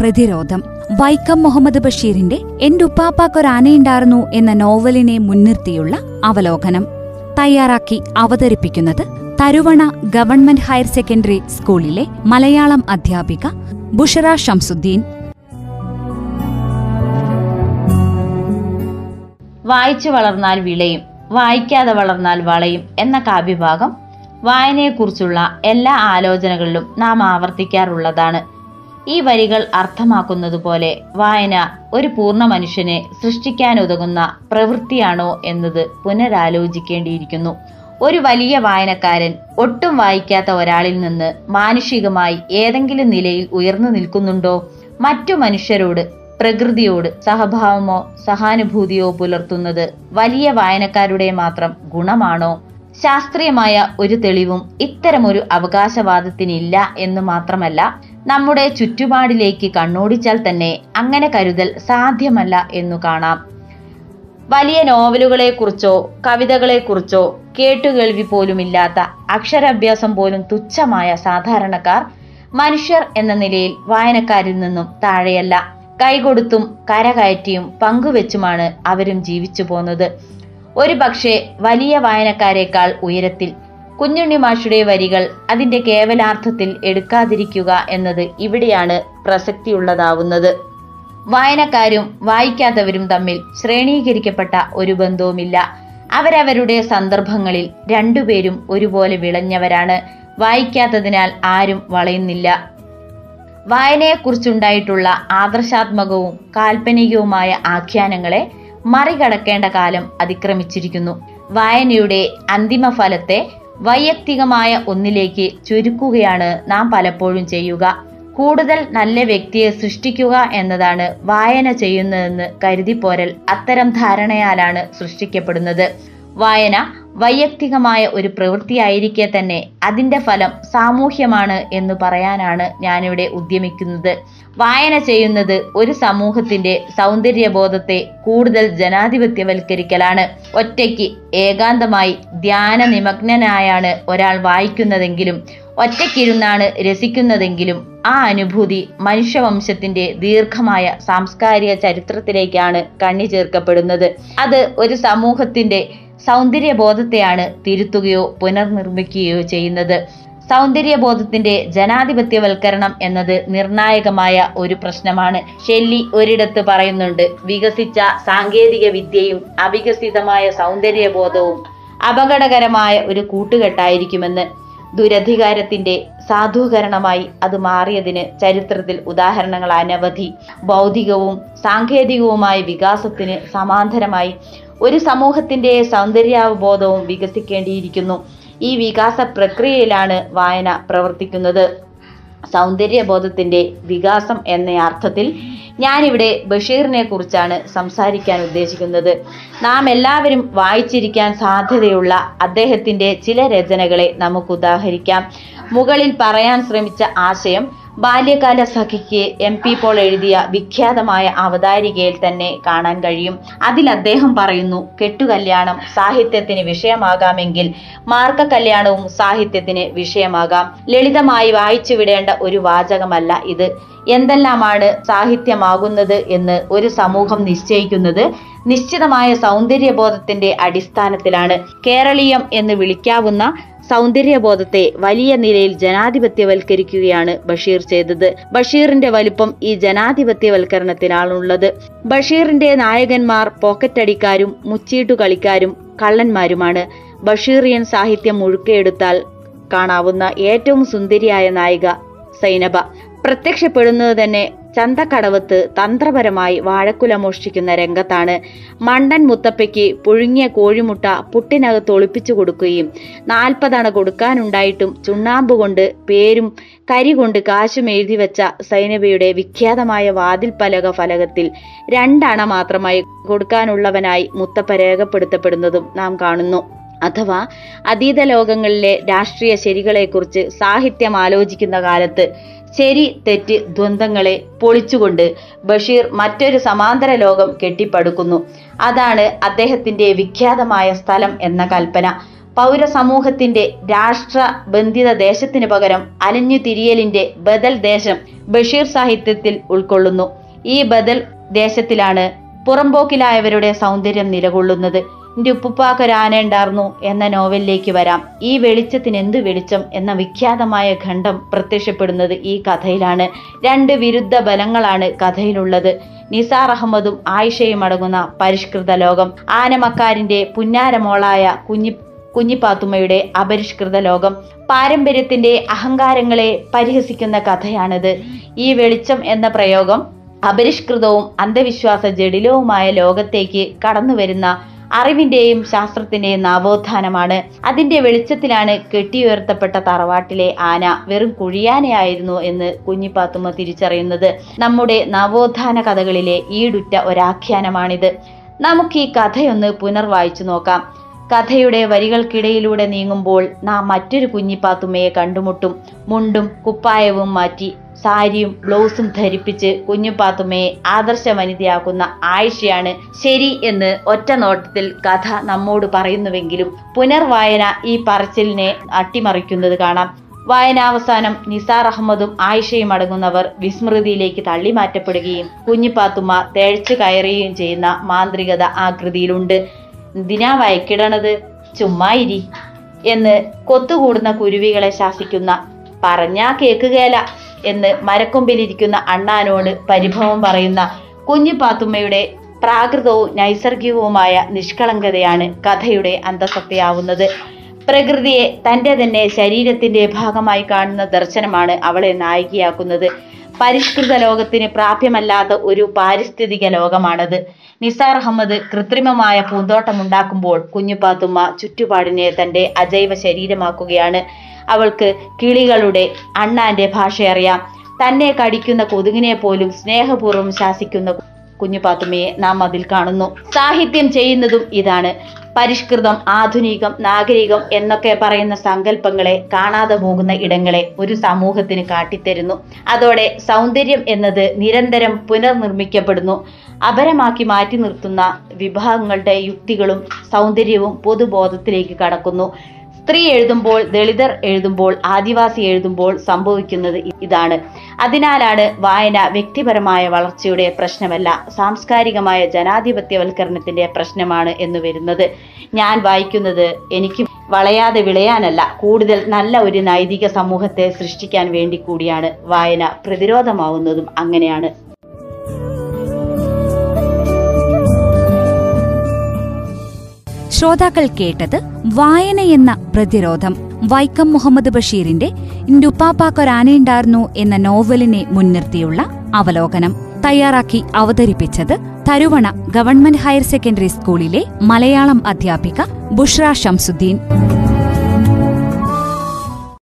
പ്രതിരോധം. വൈക്കം മുഹമ്മദ് ബഷീറിന്റെ എന്റെ ഉപ്പാപ്പാക്കൊരാനയുണ്ടായിരുന്നു എന്ന നോവലിനെ മുൻനിർത്തിയുള്ള അവലോകനം. തയ്യാറാക്കി അവതരിപ്പിക്കുന്നത് തരുവണ ഗവൺമെന്റ് ഹയർ സെക്കൻഡറി സ്കൂളിലെ മലയാളം അധ്യാപിക ബുഷറ ഷംസുദ്ദീൻ വായിച്ചു വളർന്നാൽ വിളയും വായിക്കാതെ വളർന്നാൽ വളയും എന്ന കാവ്യഭാഗം വായനയെക്കുറിച്ചുള്ള എല്ലാ ആലോചനകളിലും നാം ആവർത്തിക്കാറുള്ളതാണ്. ഈ വരികൾ അർത്ഥമാക്കുന്നത് പോലെ വായന ഒരു പൂർണ മനുഷ്യനെ സൃഷ്ടിക്കാനുതകുന്ന പ്രവൃത്തിയാണോ എന്നത് പുനരാലോചിക്കേണ്ടിയിരിക്കുന്നു. ഒരു വലിയ വായനക്കാരൻ ഒട്ടും വായിക്കാത്ത ഒരാളിൽ നിന്ന് മാനുഷികമായി ഏതെങ്കിലും നിലയിൽ ഉയർന്നു നിൽക്കുന്നുണ്ടോ? മറ്റു മനുഷ്യരോട് പ്രകൃതിയോട് സഹഭാവമോ സഹാനുഭൂതിയോ പുലർത്തുന്നത് വലിയ വായനക്കാരുടെ മാത്രം ഗുണമാണോ? ശാസ്ത്രീയമായ ഒരു തെളിവും ഇത്തരമൊരു അവകാശവാദത്തിനില്ല എന്ന് മാത്രമല്ല നമ്മുടെ ചുറ്റുപാടിലേക്ക് കണ്ണോടിച്ചാൽ തന്നെ അങ്ങനെ കരുതൽ സാധ്യമല്ല എന്നു കാണാം. വലിയ നോവലുകളെക്കുറിച്ചോ കവിതകളെക്കുറിച്ചോ കേട്ടുകേൾവി പോലുമില്ലാത്ത അക്ഷരാഭ്യാസം പോലും തുച്ഛമായ സാധാരണക്കാർ മനുഷ്യർ എന്ന നിലയിൽ വായനക്കാരിൽ നിന്നും താഴെയല്ല. കൈകൊടുത്തും കരകയറ്റിയും പങ്കുവെച്ചുമാണ് അവരും ജീവിച്ചു പോന്നത് ഒരു പക്ഷേ വലിയ വായനക്കാരേക്കാൾ ഉയരത്തിൽ കുഞ്ഞുണ്ണി വരികൾ അതിന്റെ കേവലാർത്ഥത്തിൽ എടുക്കാതിരിക്കുക എന്നത് ഇവിടെയാണ് പ്രസക്തിയുള്ളതാവുന്നത്. വായനക്കാരും വായിക്കാത്തവരും തമ്മിൽ ശ്രേണീകരിക്കപ്പെട്ട ഒരു ബന്ധവുമില്ല. അവരവരുടെ സന്ദർഭങ്ങളിൽ രണ്ടുപേരും ഒരുപോലെ വിളഞ്ഞവരാണ്. വായിക്കാത്തതിനാൽ ആരും വളയുന്നില്ല. വായനയെക്കുറിച്ചുണ്ടായിട്ടുള്ള ആദർശാത്മകവും കാൽപ്പനികവുമായ ആഖ്യാനങ്ങളെ മറികടക്കേണ്ട കാലം അതിക്രമിച്ചിരിക്കുന്നു. വായനയുടെ അന്തിമ ഫലത്തെ വൈയക്തികമായ ഒന്നിലേക്ക് ചുരുക്കുകയാണ് നാം പലപ്പോഴും ചെയ്യുക. കൂടുതൽ നല്ല വ്യക്തിയെ സൃഷ്ടിക്കുക എന്നതാണ് വായന ചെയ്യുന്നതെന്ന് കരുതിപ്പോരൽ അത്തരം ധാരണയാലാണ് സൃഷ്ടിക്കപ്പെടുന്നത്. വായന വൈയക്തികമായ ഒരു പ്രവൃത്തിയായിരിക്കെ തന്നെ അതിന്റെ ഫലം സാമൂഹ്യമാണ് എന്ന് പറയാനാണ് ഞാനിവിടെ ഉദ്യമിക്കുന്നത്. വായന ചെയ്യുന്നത് ഒരു സമൂഹത്തിന്റെ സൗന്ദര്യബോധത്തെ കൂടുതൽ ജനാധിപത്യവൽക്കരിക്കലാണ്. ഒറ്റയ്ക്ക് ഏകാന്തമായി ധ്യാന നിമഗ്നനായാണ് ഒരാൾ വായിക്കുന്നതെങ്കിലും ഒറ്റയ്ക്കിരുന്നാണ് രസിക്കുന്നതെങ്കിലും ആ അനുഭൂതി മനുഷ്യവംശത്തിന്റെ ദീർഘമായ സാംസ്കാരിക ചരിത്രത്തിലേക്കാണ് കണ്ണി ചേർക്കപ്പെടുന്നത്. അത് ഒരു സമൂഹത്തിന്റെ സൗന്ദര്യബോധത്തെയാണ് തിരുത്തുകയോ പുനർനിർമ്മിക്കുകയോ ചെയ്യുന്നത്. സൗന്ദര്യബോധത്തിന്റെ ജനാധിപത്യവൽക്കരണം എന്നത് നിർണായകമായ ഒരു പ്രശ്നമാണ്. ഷെല്ലി ഒരിടത്ത് പറയുന്നുണ്ട് വികസിച്ച സാങ്കേതിക വിദ്യയും അവികസിതമായ സൗന്ദര്യബോധവും അപകടകരമായ ഒരു കൂട്ടുകെട്ടായിരിക്കുമെന്ന്. ദുരധികാരത്തിന്റെ സാധൂകരണമായി അത് മാറിയതിന് ചരിത്രത്തിൽ ഉദാഹരണങ്ങൾ അനവധി. ഭൗതികവും സാങ്കേതികവുമായ വികാസത്തിന് സമാന്തരമായി ഒരു സമൂഹത്തിന്റെ സൗന്ദര്യാവബോധവും വികസിക്കേണ്ടിയിരിക്കുന്നു. ഈ വികാസ പ്രക്രിയയിലാണ് വായന പ്രവർത്തിക്കുന്നത്. സൗന്ദര്യബോധത്തിന്റെ വികാസം എന്ന അർത്ഥത്തിൽ ഞാനിവിടെ ബഷീറിനെ കുറിച്ചാണ് സംസാരിക്കാൻ ഉദ്ദേശിക്കുന്നത്. നാം എല്ലാവരും വായിച്ചിരിക്കാൻ സാധ്യതയുള്ള അദ്ദേഹത്തിന്റെ ചില രചനകളെ നമുക്ക് ഉദാഹരിക്കാം. മുകളിൽ പറയാൻ ശ്രമിച്ച ആശയം ബാല്യകാല സഖിക്ക് എം പി പോൾ എഴുതിയ വിഖ്യാതമായ അവതാരികയിൽ തന്നെ കാണാൻ കഴിയും. അതിൽ അദ്ദേഹം പറയുന്നു കെട്ടുകല്യാണം സാഹിത്യത്തിന് വിഷയമാകാമെങ്കിൽ മാർക്ക കല്യാണവും സാഹിത്യത്തിന് വിഷയമാകാം. ലളിതമായി വായിച്ചു വിടേണ്ട ഒരു വാചകമല്ല ഇത്. എന്തെല്ലാമാണ് സാഹിത്യമാകുന്നത് എന്ന് ഒരു സമൂഹം നിശ്ചയിക്കുന്നത് നിശ്ചിതമായ സൗന്ദര്യബോധത്തിന്റെ അടിസ്ഥാനത്തിലാണ്. കേരളീയം എന്ന് വിളിക്കാവുന്ന സൗന്ദര്യബോധത്തെ വലിയ നിലയിൽ ജനാധിപത്യവൽക്കരിക്കുകയാണ് ബഷീർ ചെയ്തത്. ബഷീറിന്റെ വലിപ്പം ഈ ജനാധിപത്യവൽക്കരണത്തിനാണുള്ളത്. ബഷീറിന്റെ നായകന്മാർ പോക്കറ്റടിക്കാരും മുച്ചീട്ടു കളിക്കാരും കള്ളന്മാരുമാണ്. ബഷീറിയൻ സാഹിത്യം മുഴുക്കെടുത്താൽ കാണാവുന്ന ഏറ്റവും സുന്ദരിയായ നായിക സൈനബ. പ്രത്യക്ഷപ്പെടുന്നത് തന്നെ ചന്തക്കടവത്ത് തന്ത്രപരമായി വാഴക്കുല മോഷ്ടിക്കുന്ന രംഗത്താണ് മണ്ടൻ മുത്തപ്പയ്ക്ക് പുഴുങ്ങിയ കോഴിമുട്ട പുട്ടിനകത്ത് ഒളിപ്പിച്ചു കൊടുക്കുകയും നാൽപ്പതണ കൊടുക്കാനുണ്ടായിട്ടും ചുണ്ണാമ്പ് കൊണ്ട് പേരും കരി കൊണ്ട് കാശും എഴുതി വെച്ച സൈനബയുടെ വിഖ്യാതമായ വാതിൽ പലക ഫലകത്തിൽ രണ്ടണ മാത്രമായി കൊടുക്കാനുള്ളവനായി മുത്തപ്പ രേഖപ്പെടുത്തപ്പെടുന്നതും നാം കാണുന്നു. അഥവാ അതീത ലോകങ്ങളിലെ രാഷ്ട്രീയ ശരികളെക്കുറിച്ച് സാഹിത്യം ആലോചിക്കുന്ന കാലത്ത് ശരി തെറ്റ് ദ്വന്ദ്ങ്ങളെ പൊളിച്ചുകൊണ്ട് ബഷീർ മറ്റൊരു സമാന്തര ലോകം കെട്ടിപ്പടുക്കുന്നു. അതാണ് അദ്ദേഹത്തിന്റെ വിഖ്യാതമായ സ്ഥലം എന്ന കൽപ്പന. പൗരസമൂഹത്തിന്റെ രാഷ്ട്ര ബന്ധിത ദേശത്തിന് പകരം അലഞ്ഞു തിരിയലിന്റെ ബദൽ ദേശം ബഷീർ സാഹിത്യത്തിൽ ഉൾക്കൊള്ളുന്നു. ഈ ബദൽ ദേശത്തിലാണ് പുറംപോക്കിലായവരുടെ സൗന്ദര്യം നിലകൊള്ളുന്നത്. എന്റെ ഉപ്പുപ്പാക്കൊരാന ഒരാനയുണ്ടായിരുന്നു എന്ന നോവലിലേക്ക് വരാം. ഈ വെളിച്ചത്തിന് എന്ത് വെളിച്ചം എന്ന വിഖ്യാതമായ ഖണ്ഡം പ്രത്യക്ഷപ്പെടുന്നത് ഈ കഥയിലാണ്. രണ്ട് വിരുദ്ധ ബലങ്ങളാണ് കഥയിലുള്ളത്. നിസാർ അഹമ്മദും ആയിഷയും അടങ്ങുന്ന പരിഷ്കൃത ലോകം. ആനമക്കാരിന്റെ പുന്നാരമോളായ കുഞ്ഞി കുഞ്ഞിപ്പാത്തുമ്മയുടെ അപരിഷ്കൃത ലോകം. പാരമ്പര്യത്തിന്റെ അഹങ്കാരങ്ങളെ പരിഹസിക്കുന്ന കഥയാണിത്. ഈ വെളിച്ചം എന്ന പ്രയോഗം അപരിഷ്കൃതവും അന്ധവിശ്വാസ ജടിലവുമായ ലോകത്തേക്ക് കടന്നുവരുന്ന അറിവിന്റെയും ശാസ്ത്രത്തിന്റെയും നവോത്ഥാനമാണ്. അതിന്റെ വെളിച്ചത്തിലാണ് കെട്ടിയുയർത്തപ്പെട്ട തറവാട്ടിലെ ആന വെറും കുഴിയാനയായിരുന്നു എന്ന് കുഞ്ഞിപ്പാത്തുമ്മ തിരിച്ചറിയുന്നത്. നമ്മുടെ നവോത്ഥാന കഥകളിലെ ഈടുറ്റ ഒരാഖ്യാനമാണിത്. നമുക്ക് ഈ കഥയൊന്ന് പുനർവായിച്ചു നോക്കാം. കഥയുടെ വരികൾക്കിടയിലൂടെ നീങ്ങുമ്പോൾ നാം മറ്റൊരു കുഞ്ഞിപ്പാത്തുമ്മയെ കണ്ടുമുട്ടും. മുണ്ടും കുപ്പായവും മാറ്റി സാരിയും ബ്ലൗസും ധരിപ്പിച്ച് കുഞ്ഞുപാത്തുമ്മയെ ആദർശ വനിതയാക്കുന്ന ആയിഷയാണ് ശരി എന്ന് ഒറ്റ നോട്ടത്തിൽ കഥ നമ്മോട് പറയുന്നുവെങ്കിലും പുനർവായന ഈ പറച്ചിലിനെ അട്ടിമറിക്കുന്നത് കാണാം. വായനാവസാനം നിസാർ അഹമ്മദും ആയിഷയും അടങ്ങുന്നവർ വിസ്മൃതിയിലേക്ക് തള്ളിമാറ്റപ്പെടുകയും കുഞ്ഞിപ്പാത്തുമ്മ തേഴ്ച്ചു കയറുകയും ചെയ്യുന്ന മാന്ത്രികത ആ കൃതിയിലുണ്ട് എന്തിനാ വയക്കിടണത്? ചുമ്മായിരി എന്ന് കൊത്തുകൂടുന്ന കുരുവികളെ ശാസിക്കുന്ന പറഞ്ഞാ കേക്കുകേല എന്ന് മരക്കൊമ്പിലിരിക്കുന്ന അണ്ണാനോട് പരിഭവം പറയുന്ന കുഞ്ഞിപ്പാത്തുമ്മയുടെ പ്രാകൃതവും നൈസർഗികവുമായ നിഷ്കളങ്കതയാണ് കഥയുടെ അന്തസത്തയാവുന്നത്. പ്രകൃതിയെ തന്റെ തന്നെ ശരീരത്തിന്റെ ഭാഗമായി കാണുന്ന ദർശനമാണ് അവളെ നായികയാക്കുന്നത്. പരിഷ്കൃത ലോകത്തിന് പ്രാപ്യമല്ലാത്ത ഒരു പാരിസ്ഥിതിക ലോകമാണത്. നിസാർ അഹമ്മദ് കൃത്രിമമായ പൂന്തോട്ടമുണ്ടാക്കുമ്പോൾ കുഞ്ഞുപാത്തുമ്മ ചുറ്റുപാടിനെ തന്റെ അജൈവ ശരീരമാക്കുകയാണ്. അവൾക്ക് കിളികളുടെ അണ്ണാന്റെ ഭാഷയറിയാം. തന്നെ കടിക്കുന്ന കൊതുകിനെ പോലും സ്നേഹപൂർവം ശാസിക്കുന്ന കുഞ്ഞുപാത്തുമ്മയെ നാം അതിൽ കാണുന്നു. സാഹിത്യം ചെയ്യുന്നതും ഇതാണ്. പരിഷ്കൃതം ആധുനികം നാഗരികം എന്നൊക്കെ പറയുന്ന സങ്കല്പങ്ങളെ കാണാതെ പോകുന്ന ഇടങ്ങളെ ഒരു സമൂഹത്തിന് കാട്ടിത്തരുന്നു. അതോടെ സൗന്ദര്യം എന്നത് നിരന്തരം പുനർനിർമ്മിക്കപ്പെടുന്നു. അപരമാക്കി മാറ്റി നിർത്തുന്ന വിഭാഗങ്ങളുടെ യുക്തികളും സൗന്ദര്യവും പൊതുബോധത്തിലേക്ക് കടക്കുന്നു. സ്ത്രീ എഴുതുമ്പോൾ ദളിതർ എഴുതുമ്പോൾ ആദിവാസി എഴുതുമ്പോൾ സംഭവിക്കുന്നത് ഇതാണ്. അതിനാലാണ് വായന വ്യക്തിപരമായ വളർച്ചയുടെ പ്രശ്നമല്ല സാംസ്കാരികമായ ജനാധിപത്യവൽക്കരണത്തിന്റെ പ്രശ്നമാണ് എന്ന് വരുന്നത്. ഞാൻ വായിക്കുന്നത് എനിക്ക് വളയാതെ വിളയാനല്ല കൂടുതൽ നല്ല ഒരു നൈതിക സമൂഹത്തെ സൃഷ്ടിക്കാൻ വേണ്ടി കൂടിയാണ് വായന പ്രതിരോധമാവുന്നതും അങ്ങനെയാണ്. ശ്രോതാക്കൾ കേട്ടത് വായന എന്ന പ്രതിരോധം. വൈക്കം മുഹമ്മദ് ബഷീറിന്റെ ഇന്റുപ്പാപ്പാക്കൊരാനയുണ്ടായിരുന്നു എന്ന നോവലിനെ മുൻനിർത്തിയുള്ള അവലോകനം തയ്യാറാക്കി അവതരിപ്പിച്ചത് തരുവണ ഗവൺമെന്റ് ഹയർ സെക്കൻഡറി സ്കൂളിലെ മലയാളം അധ്യാപിക ബുഷ്ര ഷംസുദ്ദീൻ